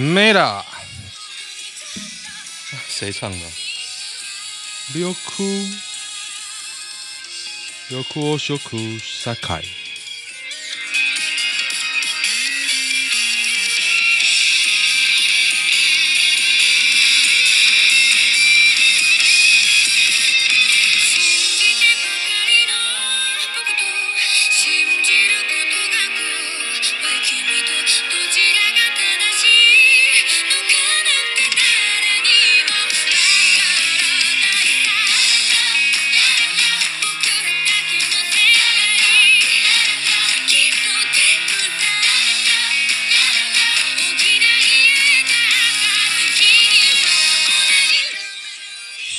没了，谁唱的？六库，六库，小库，撒开。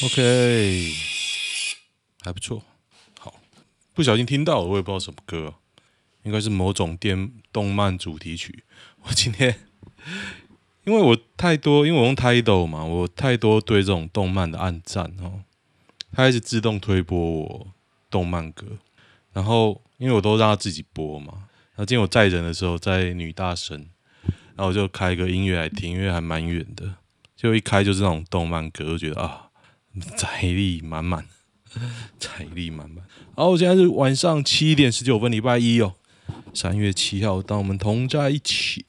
OK，还不错。好，不小心听到了，我也不知道什么歌，应该是某种电动漫主题曲。我今天因为我太多，因为我用 Tidal 嘛，我太多对这种动漫的暗赞哦，它一直自动推播我动漫歌。然后因为我都让它自己播嘛，然后今天我载人的时候在女大神，然后我就开个音乐来听，因为还蛮远的，就一开就是那种动漫歌，我觉得啊。财力满满，财力满满。好，现在是晚上七点十九分，礼拜一哦，三月七号，当我们同在一起，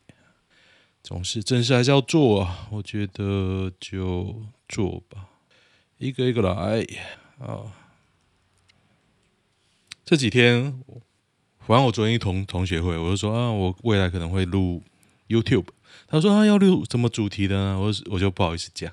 总是正事还是要做啊。我觉得就做吧，一个一个来啊。这几天，反正我昨天一同同学会，我就说啊，我未来可能会录 YouTube。他说啊，要录什么主题的呢？我我就不好意思讲。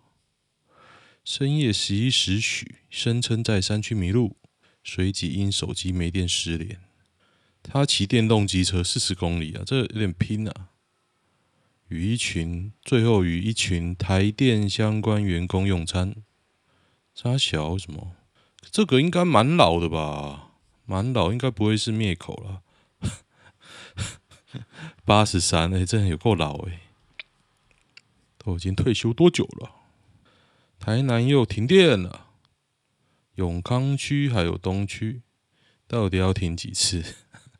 深夜十一时许，声称在山区迷路，随即因手机没电失联。他骑电动机车四十公里啊，这有点拼啊！与一群最后与一群台电相关员工用餐，啥小什么？这个应该蛮老的吧？蛮老，应该不会是灭口了。八十三，哎，真的有够老哎！都已经退休多久了？台南又停电了，永康区还有东区，到底要停几次？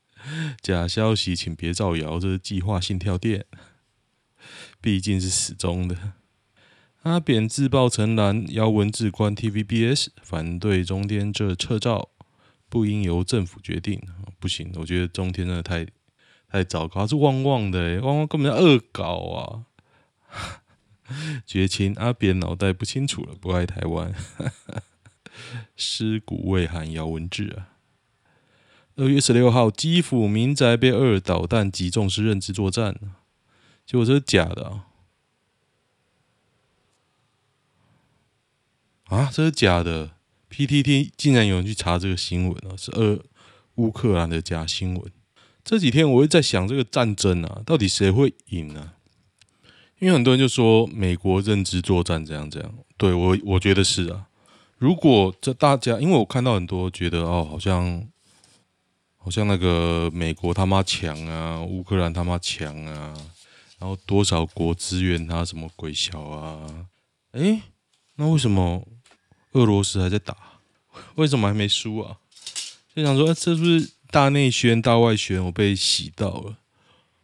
假消息，请别造谣，这是计划性跳电，毕竟是死忠的。阿扁自曝承揽，姚文智关 TVBS，反对中天这撤照，不应由政府决定。不行，我觉得中天真的太太糟糕，是旺旺的，旺旺根本在恶搞啊！绝情阿扁脑袋不清楚了，不爱台湾，尸骨未寒，姚文智啊。二月十六号，基辅民宅被二导弹击中，是认知作战，结果这是假的啊！啊，这是假的！PTT 竟然有人去查这个新闻啊，是二乌克兰的假新闻。这几天我会在想，这个战争啊，到底谁会赢呢？因为很多人就说美国认知作战怎样怎样，对我我觉得是啊。如果这大家，因为我看到很多觉得哦，好像好像那个美国他妈强啊，乌克兰他妈强啊，然后多少国支援他什么鬼小啊？诶，那为什么俄罗斯还在打？为什么还没输啊？就想说，这是不是大内宣、大外宣？我被洗到了。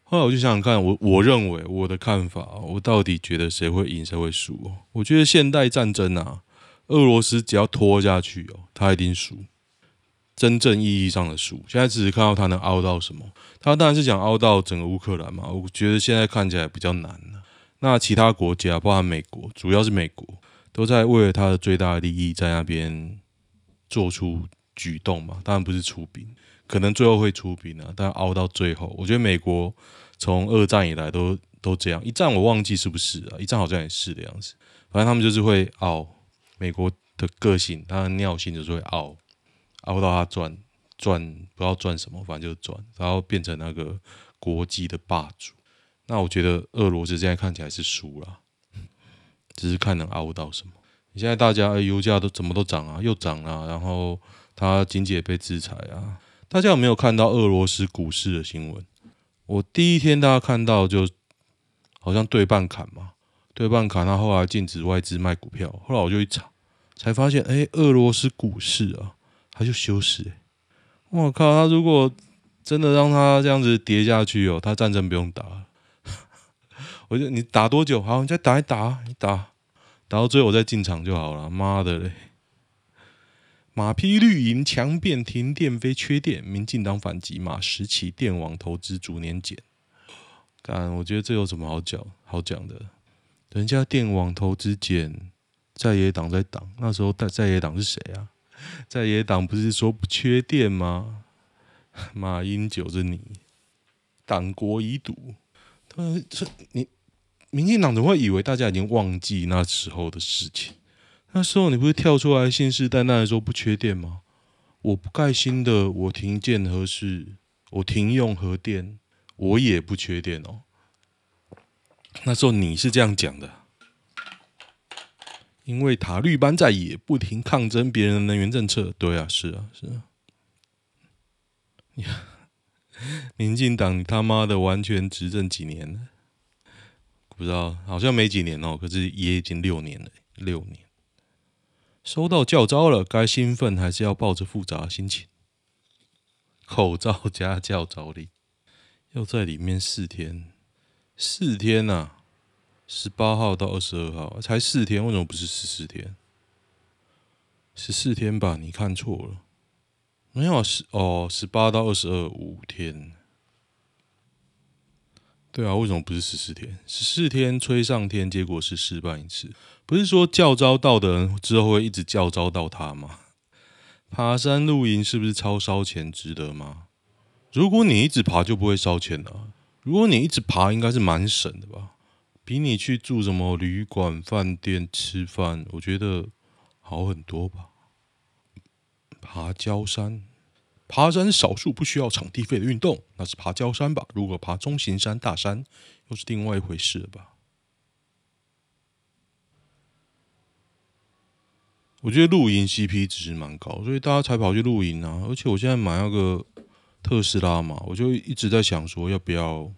后来我就想想看，我我认为我的看法，我到底觉得谁会赢，谁会输？我觉得现代战争啊，俄罗斯只要拖下去哦，他一定输，真正意义上的输。现在只是看到他能熬到什么，他当然是想熬到整个乌克兰嘛。我觉得现在看起来比较难。那其他国家，包含美国，主要是美国，都在为了他的最大利益在那边做出举动嘛。当然不是出兵。可能最后会出兵啊，但熬到最后，我觉得美国从二战以来都都这样。一战我忘记是不是啊？一战好像也是的样子。反正他们就是会熬。美国的个性，他的尿性就是会熬，熬到他赚赚不知道赚什么，反正就是赚，然后变成那个国际的霸主。那我觉得俄罗斯现在看起来是输了，只是看能熬到什么。你现在大家油价都怎么都涨啊，又涨啊，然后它经济也被制裁啊。大家有没有看到俄罗斯股市的新闻？我第一天大家看到就好像对半砍嘛，对半砍，他后来禁止外资卖股票。后来我就一查，才发现，哎，俄罗斯股市啊，它就休市、欸。我靠，他如果真的让他这样子跌下去哦，他战争不用打了。我就你打多久？好，你再打一打，你打。打到最后我再进场就好了。妈的嘞！马匹绿营强辩停电非缺电，民进党反击马时起电网投资逐年减。干，我觉得这有什么好讲好讲的？人家电网投资减，在野党在挡。那时候在在野党是谁啊？在野党不是说不缺电吗？马英九是你，党国已堵。他这你。民进党怎么会以为大家已经忘记那时候的事情？那时候你不是跳出来信誓旦旦的说不缺电吗？我不盖新的，我停建核事，我停用核电，我也不缺电哦。那时候你是这样讲的，因为塔绿班在野不停抗争别人的能源政策。对啊，是啊，是啊。民进党，你他妈的完全执政几年了？不知道，好像没几年哦，可是也已经六年了。六年，收到教招了，该兴奋还是要抱着复杂的心情？口罩加教招令，要在里面四天，四天呐、啊，十八号到二十二号才四天，为什么不是十四天？十四天吧，你看错了，没有十哦，十八到二十二五天。对啊，为什么不是十四天？十四天吹上天，结果是失败一次。不是说教招到的人之后会一直教招到他吗？爬山露营是不是超烧钱？值得吗？如果你一直爬就不会烧钱了。如果你一直爬，应该是蛮省的吧？比你去住什么旅馆、饭店吃饭，我觉得好很多吧？爬焦山。爬山少数不需要场地费的运动，那是爬郊山吧？如果爬中型山、大山，又是另外一回事了吧？我觉得露营 CP 值蛮高，所以大家才跑去露营啊！而且我现在买那个特斯拉嘛，我就一直在想说要不要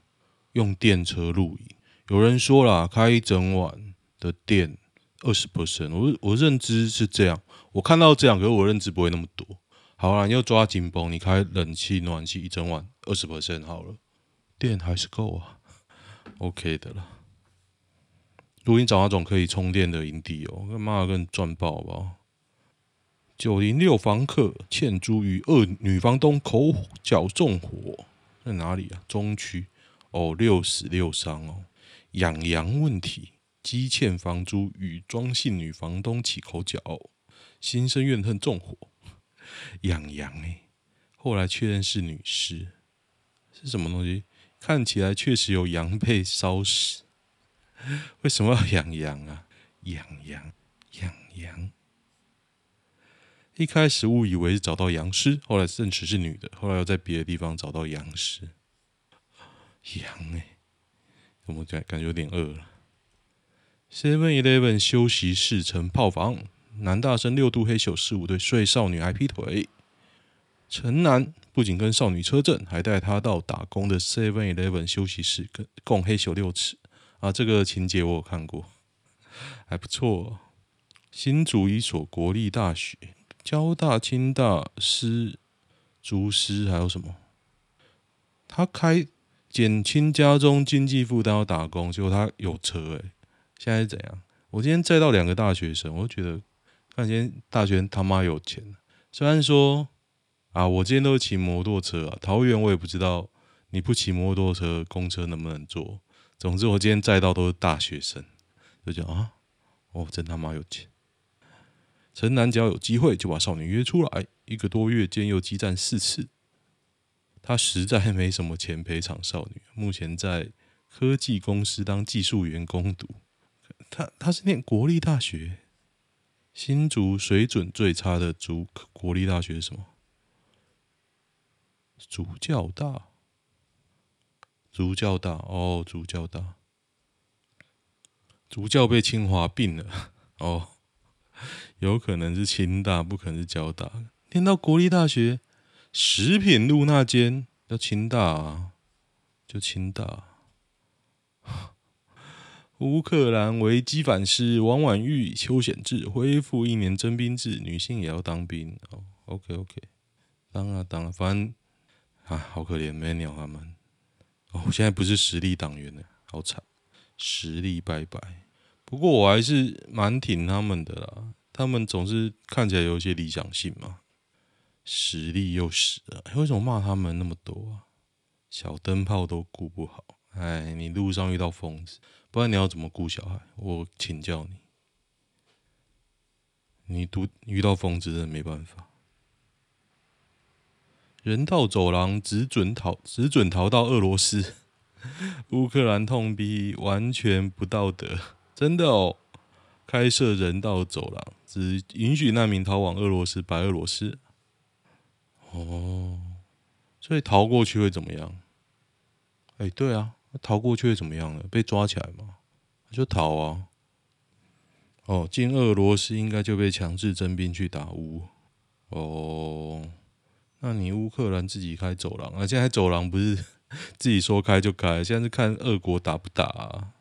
用电车露营。有人说啦，开一整晚的电二十 percent，我我认知是这样，我看到这样，可是我认知不会那么多。好了，你又抓紧绷，你开冷气、暖气一整晚二十 percent 好了，电还是够啊，OK 的了。如果你找那种可以充电的营地哦，跟妈的跟赚爆吧？九零六房客欠租与二女房东口角纵火，在哪里啊？中区哦，六死六伤哦，养羊问题，积欠房租与庄姓女房东起口角，心生怨恨纵火。养羊哎，后来确认是女尸，是什么东西？看起来确实有羊被烧死。为什么要养羊啊？养羊，养羊。一开始误以为是找到羊尸，后来证实是女的，后来又在别的地方找到羊尸。羊哎，怎么感感觉有点饿了？Seven Eleven 休息室成炮房。男大生六度黑咻十五对睡少女还劈腿，陈南不仅跟少女车震，还带她到打工的 Seven Eleven 休息室，跟共黑咻六次啊！这个情节我有看过，还不错。新竹一所国立大学，交大、清大、师、竹师还有什么？他开减轻家中经济负担要打工，结果他有车诶、现在是怎样？我今天载到两个大学生，我就觉得。那今天大学他妈有钱，虽然说啊，我今天都是骑摩托车啊，桃园我也不知道你不骑摩托车，公车能不能坐。总之我今天载到都是大学生，就讲啊，哦，真他妈有钱。陈南只要有机会就把少女约出来，一个多月间又激战四次。他实在没什么钱赔偿少女，目前在科技公司当技术员工读。他他是念国立大学。新竹水准最差的竹国立大学是什么？竹教大，竹教大哦，竹教大，竹教被清华并了 哦，有可能是清大，不可能是交大。念到国立大学食品路那间叫清大啊，就清大。乌克兰危机反思，王婉玉邱显志恢复一年征兵制，女性也要当兵哦。OK OK，当啊当啊，反正啊好可怜，没鸟他们。哦，我现在不是实力党员呢，好惨，实力拜拜。不过我还是蛮挺他们的啦，他们总是看起来有一些理想性嘛。实力又死了，为什么骂他们那么多啊？小灯泡都顾不好，哎，你路上遇到疯子。不然你要怎么顾小孩？我请教你，你读遇到疯子真的没办法。人道走廊只准逃，只准逃到俄罗斯。乌克兰痛逼完全不道德，真的哦。开设人道走廊，只允许难民逃往俄罗斯、白俄罗斯。哦，所以逃过去会怎么样？哎，对啊。逃过去会怎么样呢？被抓起来吗？就逃啊！哦，进俄罗斯应该就被强制征兵去打乌。哦，那你乌克兰自己开走廊啊？现在走廊不是 自己说开就开，现在是看俄国打不打啊？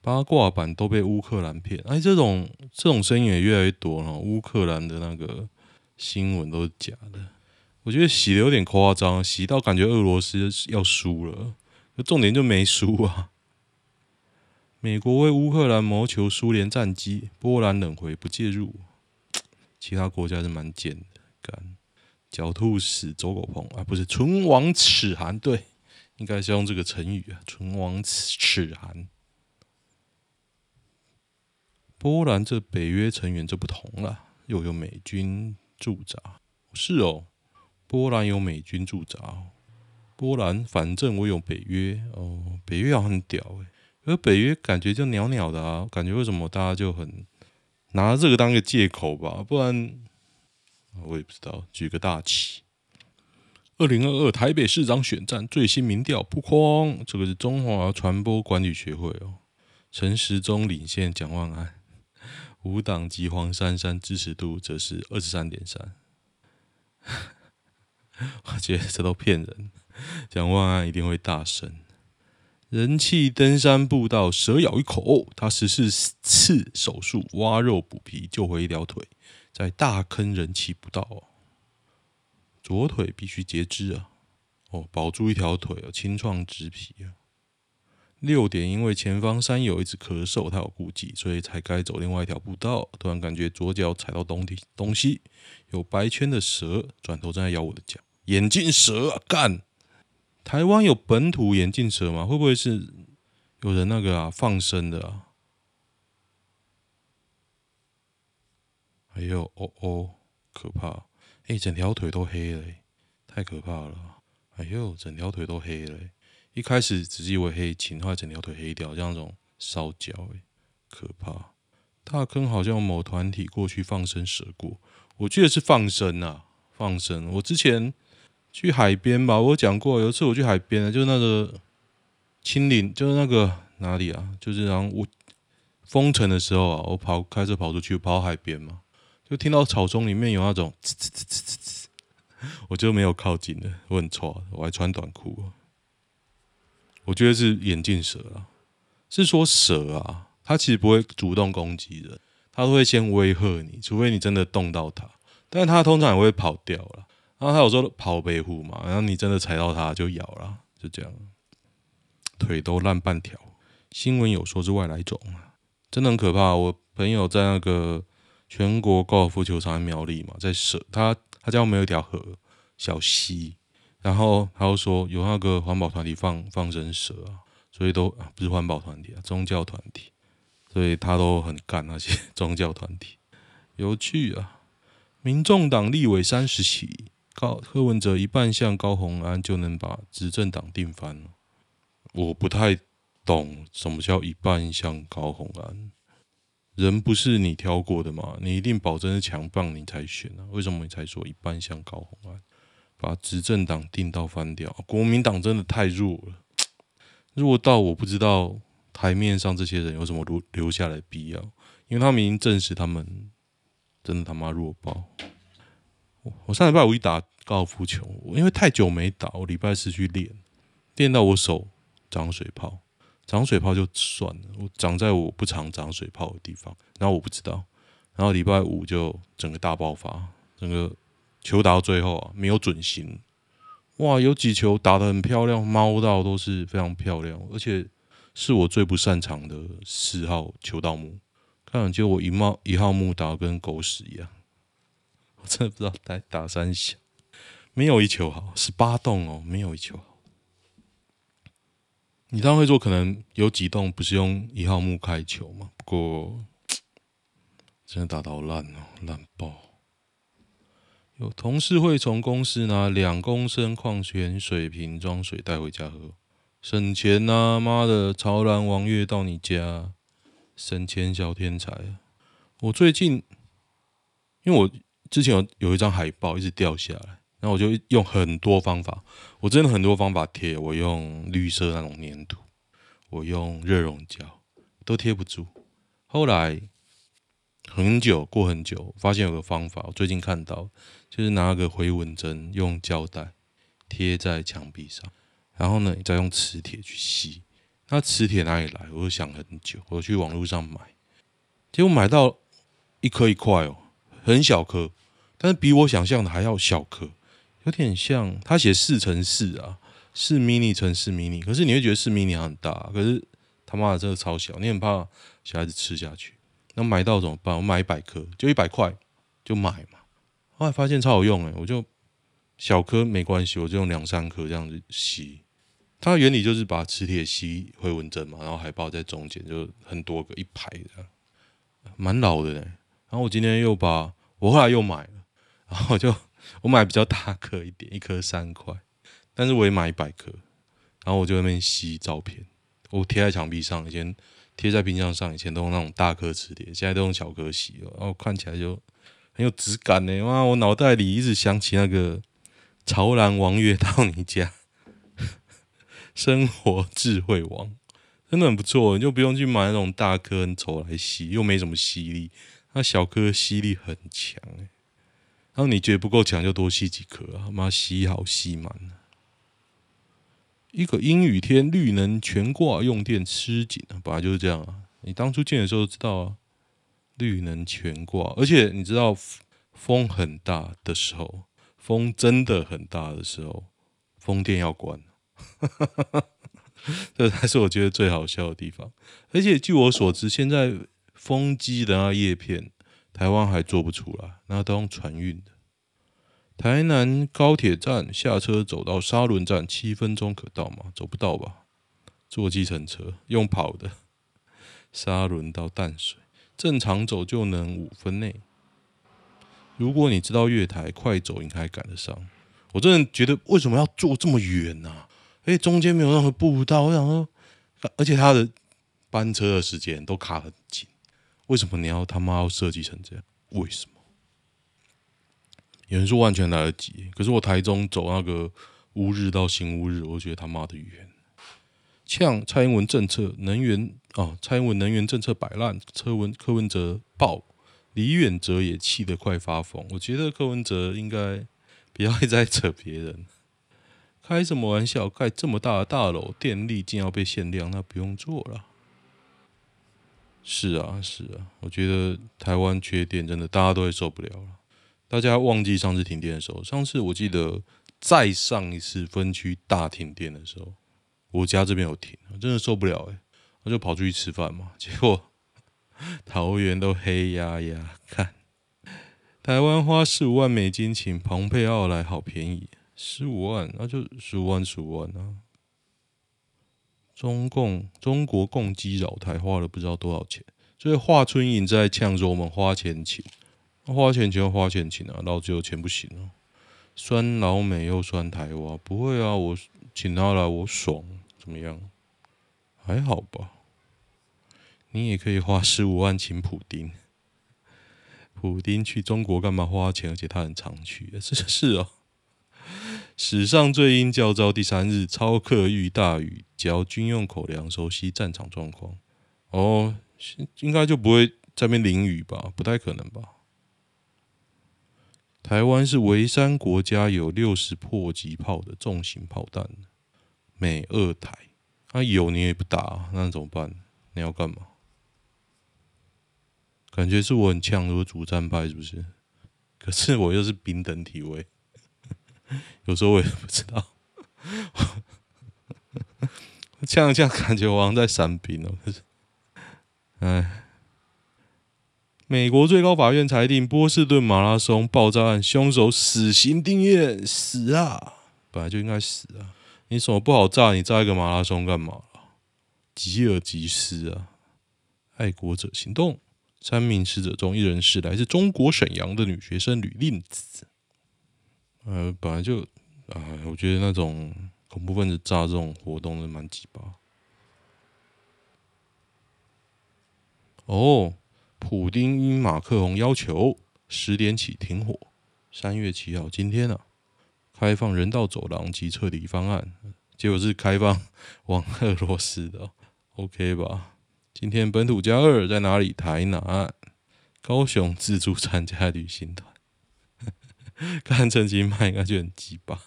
八卦版都被乌克兰骗，哎，这种这种声音也越来越多了。乌克兰的那个新闻都是假的。我觉得洗的有点夸张，洗到感觉俄罗斯要输了，重点就没输啊。美国为乌克兰谋求苏联战机，波兰冷回不介入。其他国家是蛮贱的，干狡兔死，走狗烹啊，不是唇亡齿寒，对，应该是用这个成语啊，唇亡齿寒。波兰这北约成员就不同了，又有美军驻扎，是哦。波兰有美军驻扎，波兰反正我有北约。哦，北约很屌诶，而北约感觉就鸟鸟的啊，感觉为什么大家就很拿这个当个借口吧？不然我也不知道。举个大旗，二零二二台北市长选战最新民调曝光，这个是中华传播管理学会哦，陈时中领先蒋万安，无党籍黄珊珊支持度则是二十三点三。我觉得这都骗人，讲万安一定会大声。人气登山步道蛇咬一口，他十四次手术挖肉补皮救回一条腿，在大坑人气不到，左腿必须截肢啊！哦，保住一条腿哦，清创植皮啊。六点，因为前方山友一直咳嗽，他有顾忌，所以才该走另外一条步道。突然感觉左脚踩到东西，东西有白圈的蛇，转头正在咬我的脚。眼镜蛇啊，干！台湾有本土眼镜蛇吗？会不会是有人那个啊放生的啊？哎呦，哦哦，可怕！哎、整条腿都黑了，太可怕了！哎呦，整条腿都黑了。一开始只是以为黑青，后来整条腿黑掉，像那种烧焦，哎，可怕！大坑好像某团体过去放生蛇过，我记得是放生啊，放生。我之前去海边吧，我讲过，有一次我去海边啊，就是那个青林，就是那个哪里啊？就是然后我封城的时候啊，我跑开车跑出去跑海边嘛，就听到草丛里面有那种呲呲呲呲呲，我就没有靠近了，我很臭，我还穿短裤。我觉得是眼镜蛇啊，是说蛇啊，它其实不会主动攻击人，它都会先威吓你，除非你真的动到它，但是它通常也会跑掉了。然后它有时候跑北虎嘛，然后你真的踩到它就咬了，就这样，腿都烂半条。新闻有说是外来种啊，真的很可怕。我朋友在那个全国高尔夫球场苗栗嘛，在蛇，他他家后面有一条河小溪。然后他又说有那个环保团体放放人蛇啊，所以都不是环保团体啊，宗教团体，所以他都很干那些 宗教团体，有趣啊！民众党立委三十起，高柯文哲一半像高虹安就能把执政党定翻了，我不太懂什么叫一半像高虹安，人不是你挑过的吗？你一定保证是强棒你才选啊？为什么你才说一半像高虹安？把执政党定到翻掉。国民党真的太弱了，弱到我不知道台面上这些人有什么留留下来的必要，因为他们已经证实他们真的他妈弱爆。我上礼拜五一打高尔夫球，因为太久没打，我礼拜四去练，练到我手长水泡，长水泡就算了，我长在我不常长水泡的地方，然后我不知道，然后礼拜五就整个大爆发，整个球打到最后啊，没有准心，哇，有几球打得很漂亮，猫到都是非常漂亮，而且是我最不擅长的四号球道木，看就我一猫一号木打得跟狗屎一样。我真的不知道打打三下，没有一球好，十八洞哦，没有一球好。你当然会做，可能有几洞不是用一号木开球嘛？不过 真的打到烂哦，烂爆！有同事会从公司拿两公升矿泉水瓶装水带回家喝，省钱呐、啊！妈的，潮男王月到你家，省钱小天才啊！我最近因为我。之前有有一张海报一直掉下来，然后我就用很多方法，我真的很多方法贴，我用绿色那种粘土，我用热熔胶，都贴不住。后来很久过很久，发现有个方法，我最近看到，就是拿个回纹针，用胶带贴在墙壁上，然后呢，再用磁铁去吸。那磁铁哪里来？我就想很久，我去网络上买，结果买到一颗一块哦，很小颗。但是比我想象的还要小颗，有点像他写四乘四啊，四 mini 乘四 mini，可是你会觉得四 mini 很大，可是他妈的这个超小，你很怕小孩子吃下去。那买到怎么办？我买一百颗，就一百块，就买嘛。后来发现超好用诶、我就小颗没关系，我就用两三颗这样子吸。它的原理就是把磁铁吸回纹针嘛，然后海报在中间，就很多个一排的，蛮老的呢、欸。然后我今天又把我后来又买了。然后就我买比较大颗一点，一颗三块，但是我也买一百颗。然后我就那边吸照片，我贴在墙壁上，以前贴在冰箱上，以前都用那种大颗磁铁，现在都用小颗吸了，然后看起来就很有质感呢。哇，我脑袋里一直想起那个潮男王月到你家，生活智慧王，真的很不错，你就不用去买那种大颗很丑来吸，又没什么吸力，那小颗吸力很强然后你觉得不够强，就多吸几颗啊！妈吸好吸满。一个阴雨天，绿能全挂用电吃紧！本来就是这样啊！你当初建的时候知道啊，绿能全挂，而且你知道风很大的时候，风真的很大的时候，风电要关，这才是我觉得最好笑的地方。而且据我所知，现在风机的那叶片。台湾还做不出来，那都用船运的。台南高铁站下车走到沙仑站七分钟可到吗？走不到吧？坐计程车 用跑的。沙仑到淡水正常走就能五分内。如果你知道月台快走应该赶得上。我真的觉得为什么要坐这么远呢、啊？哎，中间没有任何步道，我想说，而且他的班车的时间都卡很紧。为什么你要他妈要设计成这样？为什么？有人说完全来得及，可是我台中走那个乌日到新乌日，我觉得他妈的远。呛蔡英文政策能源哦，蔡英文能源政策摆烂，车文柯文哲爆，李远哲也气得快发疯。我觉得柯文哲应该不要再扯别人，开什么玩笑？盖这么大的大楼，电力竟要被限量，那不用做了。是啊，是啊，我觉得台湾缺电真的大家都会受不了了。大家忘记上次停电的时候，上次我记得再上一次分区大停电的时候，我家这边有停，真的受不了哎，我就跑出去吃饭嘛，结果桃园都黑压压。看，台湾花十五万美金请蓬佩奥来，好便宜，十五万，那就十五万十五万啊。中共中国共机扰台花了不知道多少钱，所以华春莹在呛说我们花钱请，花钱请花钱请啊，老子有钱不行啊，酸老美又酸台湾，不会啊，我请他来我爽，怎么样？还好吧，你也可以花十五万请普丁，普丁去中国干嘛花钱？而且他很常去，是是哦。史上最阴教招第三日，超客遇大雨，嚼军用口粮，熟悉战场状况。哦，应该就不会在边淋雨吧？不太可能吧？台湾是唯三国家有六十迫击炮的重型炮弹，美二台。那、有你也不打，那怎么办？你要干嘛？感觉是我很强，我主战派是不是？可是我又是兵等体位，有时候我也不知道。这样这样感觉我好像在闪兵哦。可是，哎，美国最高法院裁定波士顿马拉松爆炸案凶手死刑定谳，死啊！本来就应该死啊！你什么不好炸？你炸一个马拉松干嘛？吉尔吉斯啊！爱国者行动。三名死者中，一人是来自中国沈阳的女学生吕令子。呃，本来就，啊，我觉得那种恐怖分子炸这种活动是蛮鸡巴。哦，普丁因马克龙要求十点起停火。三月七号，今天啊，开放人道走廊及撤离方案，结果是开放往俄罗斯的，OK 吧？今天本土加二在哪里？台南、高雄自助参加旅行团，看成绩慢应该就很鸡巴。啊，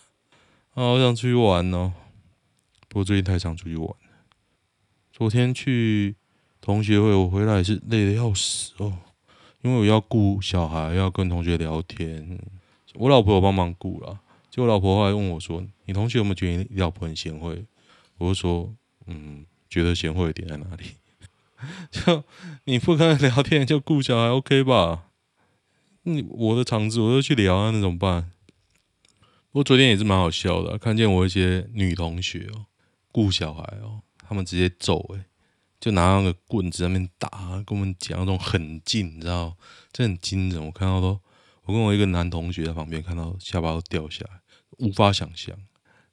好想出去玩哦！不过最近太常出去玩了。昨天去同学会，我回来也是累的要死哦，因为我要顾小孩，要跟同学聊天。我老婆有帮忙顾了，就我老婆后来问我说：“你同学有没有觉得你老婆很贤惠？”我就说：“嗯，觉得贤惠的点在哪里？” 就你不跟人聊天，就顾小孩，OK 吧？你我的场子，我就去聊啊，那怎么办？不过昨天也是蛮好笑的，看见我一些女同学哦，顾小孩哦，他们直接走诶，就拿那个棍子在那边打，跟我们讲那种狠劲，你知道？这很惊人，我看到都，我跟我一个男同学在旁边看到下巴都掉下来，无法想象。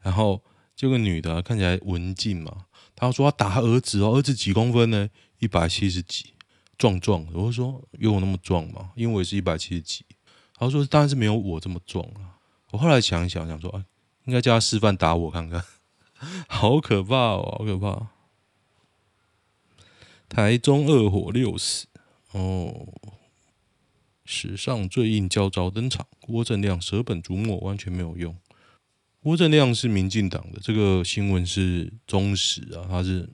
然后这个女的看起来文静嘛，她说她打她儿子哦，儿子几公分呢？一百七十几，壮壮的。我说有我那么壮吗？因为我也是一百七十几。他说当然是没有我这么壮啊。我后来想一想，想说啊，应该叫他示范打我看看。好可怕哦，好可怕！台中二火六死哦，史上最硬教招登场。郭正亮舍本逐末，完全没有用。郭正亮是民进党的，这个新闻是忠实啊，他是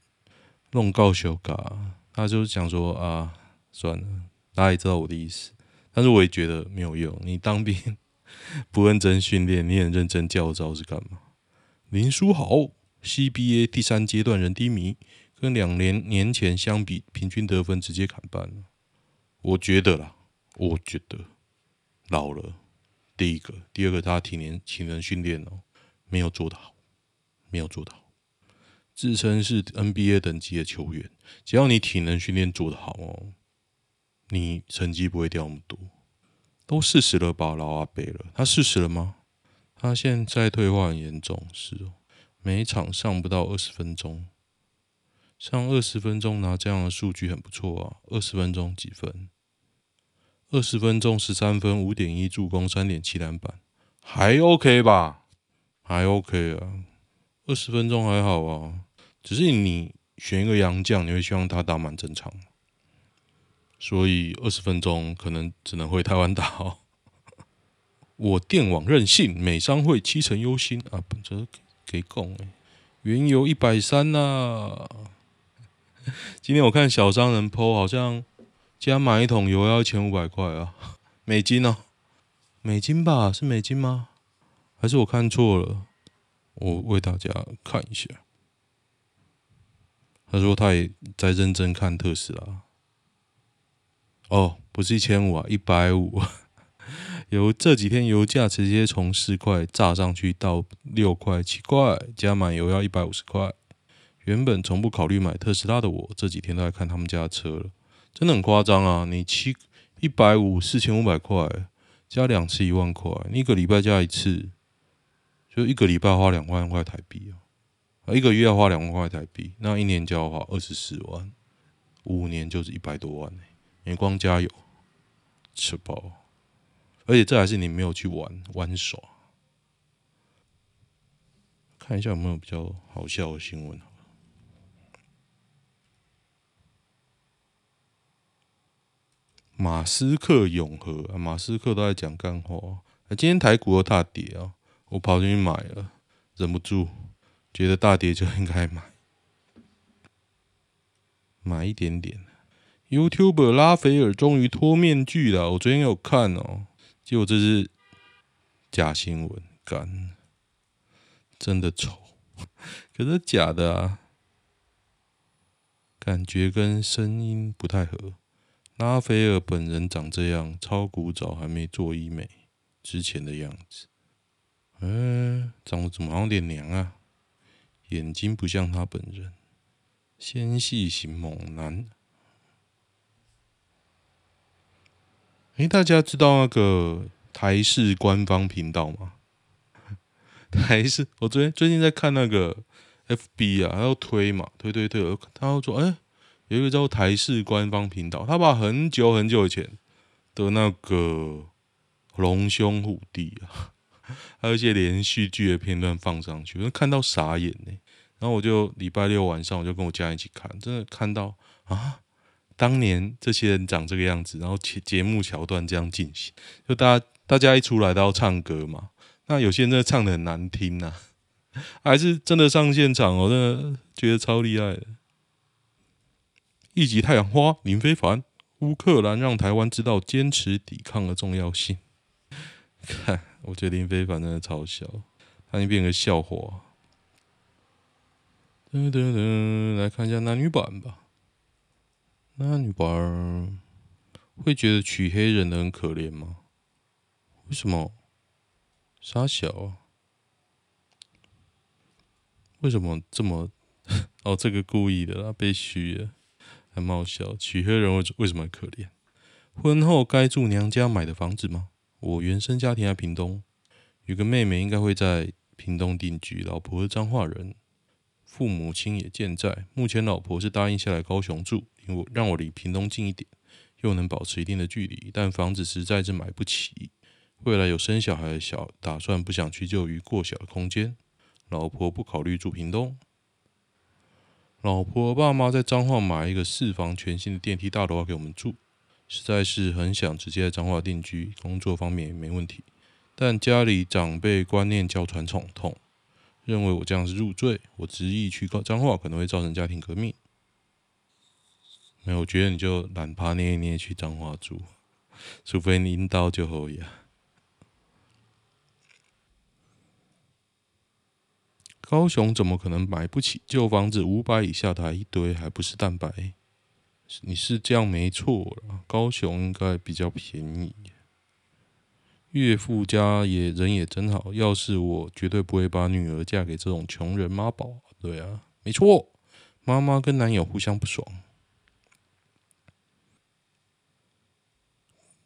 弄告修嘎。他就想说啊，算了，大家也知道我的意思，但是我也觉得没有用。你当兵 不认真训练，你很认真教招是干嘛？林书豪 CBA 第三阶段人低迷，跟两年年前相比，平均得分直接砍半了。我觉得啦，我觉得老了。第一个，第二个，他体能体能训练哦，没有做得好，没有做得好。自称是 NBA 等级的球员，只要你体能训练做得好哦，你成绩不会掉那么多。都四十了吧，老阿伯了，他四十了吗？他现在退化很严重，是哦，每场上不到二十分钟，上二十分钟拿这样的数据很不错啊。二十分钟几分？二十分钟十三分，五点一助攻，三点七篮板，还 OK 吧？还 OK 啊，二十分钟还好啊。只是你选一个洋将，你会希望他打满整场，所以二十分钟可能只能回台湾打哦。我电网任性，美商会七成优先啊，本着给供哎，原油一百三呐。今天我看小商人 po 好像加满一桶油要一千五百块啊，美金哦，美金吧？是美金吗？还是我看错了？我为大家看一下。他说他也在认真看特斯拉。哦，不是一千五啊，一百五。油这几天油价直接从四块炸上去到六块、七块，加满油要一百五十块。原本从不考虑买特斯拉的我，这几天都在看他们家的车了，真的很夸张啊！你七一百五四千五百块，加两次一万块，你一个礼拜加一次，就一个礼拜花两万块台币啊。一个月要花两万块台币，那一年就要花二十四万，五年就是一百多万呢。你光加油，吃饱，而且这还是你没有去玩玩耍。看一下有没有比较好笑的新闻。马斯克永和啊，马斯克都在讲干话。今天台股又大跌啊，我跑进去买了，忍不住觉得大跌就应该买，买一点点。YouTube 拉斐尔终于脱面具了，我昨天有看哦，结果这是假新闻，干，真的丑，可是假的啊，感觉跟声音不太合。拉斐尔本人长这样，超古早，还没做医美之前的样子。嗯，长得怎么好像有点娘啊？眼睛不像他本人，纤细型猛男。哎，大家知道那个台视官方频道吗？台视，我昨天最近在看那个 FB 啊，他要推嘛，推推推，他要说，哎。有一个叫台视官方频道，他把很久很久以前的那个龙兄虎弟啊，还有一些连续剧的片段放上去，我看到傻眼呢。然后我就礼拜六晚上我就跟我家人一起看，真的看到啊，当年这些人长这个样子，然后节节目桥段这样进行，就大家大家一出来都要唱歌嘛，那有些人真的唱的很难听呐，还是真的上现场，我真的觉得超厉害的。一级太阳花林非凡，乌克兰让台湾知道坚持抵抗的重要性。看，我觉得林非凡真的超笑，他已经变个笑话。噔噔噔，来看一下男女版吧。男女版会觉得娶黑人的很可怜吗？为什么？傻小啊？为什么这么？哦，这个故意的，他被虚了。还冒笑，娶黑人为为什么可怜？婚后该住娘家买的房子吗？我原生家庭在屏东，有个妹妹应该会在屏东定居，老婆是彰化人，父母亲也健在。目前老婆是答应下来高雄住，因为让我离屏东近一点，又能保持一定的距离。但房子实在是买不起，未来有生小孩的小打算，不想屈就于过小的空间。老婆不考虑住屏东。老婆爸妈在彰化买一个四房全新的电梯大楼给我们住，实在是很想直接在彰化定居，工作方面也没问题。但家里长辈观念较传统，痛认为我这样是入赘，我执意去彰化可能会造成家庭革命。没有，我觉得你就懒趴捏一捏去彰化住，除非你阴刀就好呀。高雄怎么可能买不起旧房子？五百以下的一堆，还不是蛋白？你是这样没错了。高雄应该比较便宜。岳父家也人也真好，要是我绝对不会把女儿嫁给这种穷人妈宝。对啊，没错，妈妈跟男友互相不爽，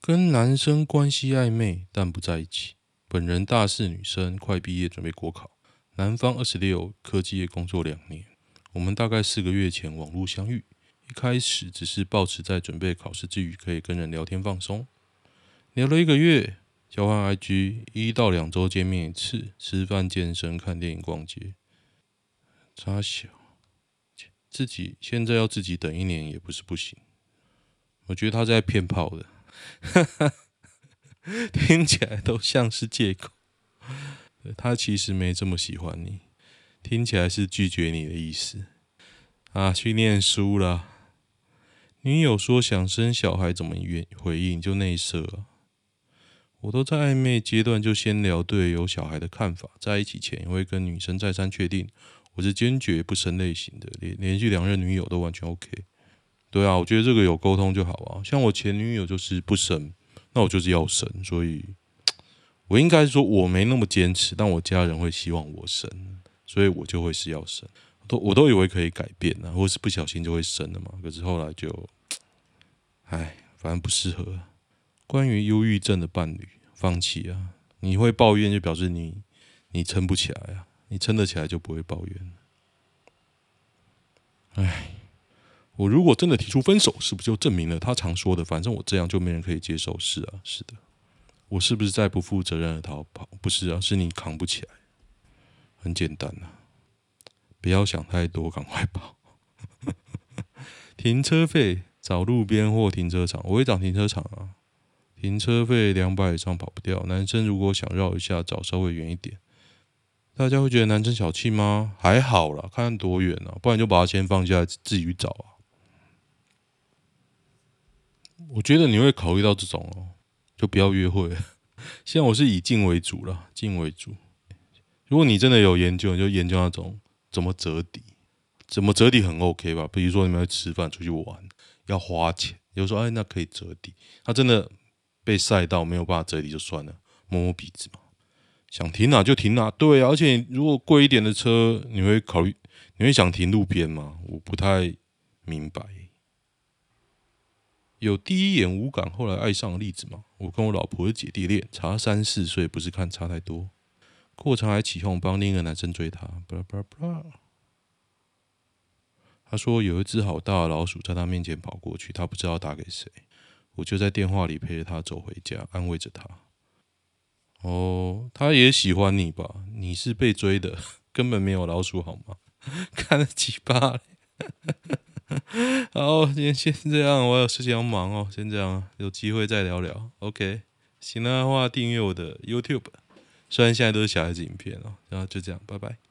跟男生关系暧昧但不在一起。本人大四女生，快毕业准备国考。南方二十六，科技业工作两年。我们大概四个月前网络相遇，一开始只是抱持在准备考试之余可以跟人聊天放松。聊了一个月，交换 IG，一到两周见面一次，吃饭、健身、看电影、逛街。差小，自己现在要自己等一年也不是不行。我觉得他在骗炮的，听起来都像是借口。他其实没这么喜欢你，听起来是拒绝你的意思啊！去念书了。女友说想生小孩，怎么回应？就内射啊！我都在暧昧阶段，就先聊对有小孩的看法，在一起前也会跟女生再三确定，我是坚决不生类型的，连连续两任女友都完全 OK。对啊，我觉得这个有沟通就好啊。像我前女友就是不生，那我就是要生，所以。我应该说我没那么坚持，但我家人会希望我生，所以我就会是要生。都我都以为可以改变啊，或是不小心就会生了嘛。可是后来就，唉，反正不适合。关于忧郁症的伴侣，放弃啊！你会抱怨就表示你你撑不起来啊，你撑得起来就不会抱怨。唉，我如果真的提出分手，是不是就证明了他常说的“反正我这样就没人可以接受”？是啊，是的。我是不是在不负责任的逃跑？不是啊，是你扛不起来。很简单呐，不要想太多，赶快跑。停车费找路边或停车场，我会找停车场啊。停车费两百以上跑不掉。男生如果想绕一下，找稍微远一点。大家会觉得男生小气吗？还好啦，看多远啊，不然就把它先放下，自己去找啊。我觉得你会考虑到这种哦，就不要约会。现在我是以静为主了，静为主。如果你真的有研究，你就研究那种怎么折抵，怎么折抵很 OK 吧？比如说你们要吃饭、出去玩，要花钱，有时候哎，那可以折抵。他真的被晒到没有办法折抵就算了，摸摸鼻子嘛。想停哪就停哪，对啊。而且如果贵一点的车，你会考虑，你会想停路边吗？我不太明白。有第一眼无感，后来爱上的例子吗？我跟我老婆是姐弟恋，差三四岁，不是看差太多。过程还起哄帮另一个男生追她。巴拉巴拉。他说有一只好大的老鼠在他面前跑过去，他不知道打给谁，我就在电话里陪着他走回家，安慰着他。哦，他也喜欢你吧？你是被追的，根本没有老鼠好吗？看了几巴。好，今天先这样，我有事情要忙哦，先这样，有机会再聊聊。OK，行的话订阅我的 YouTube，虽然现在都是小孩子影片哦，然后就这样，拜拜。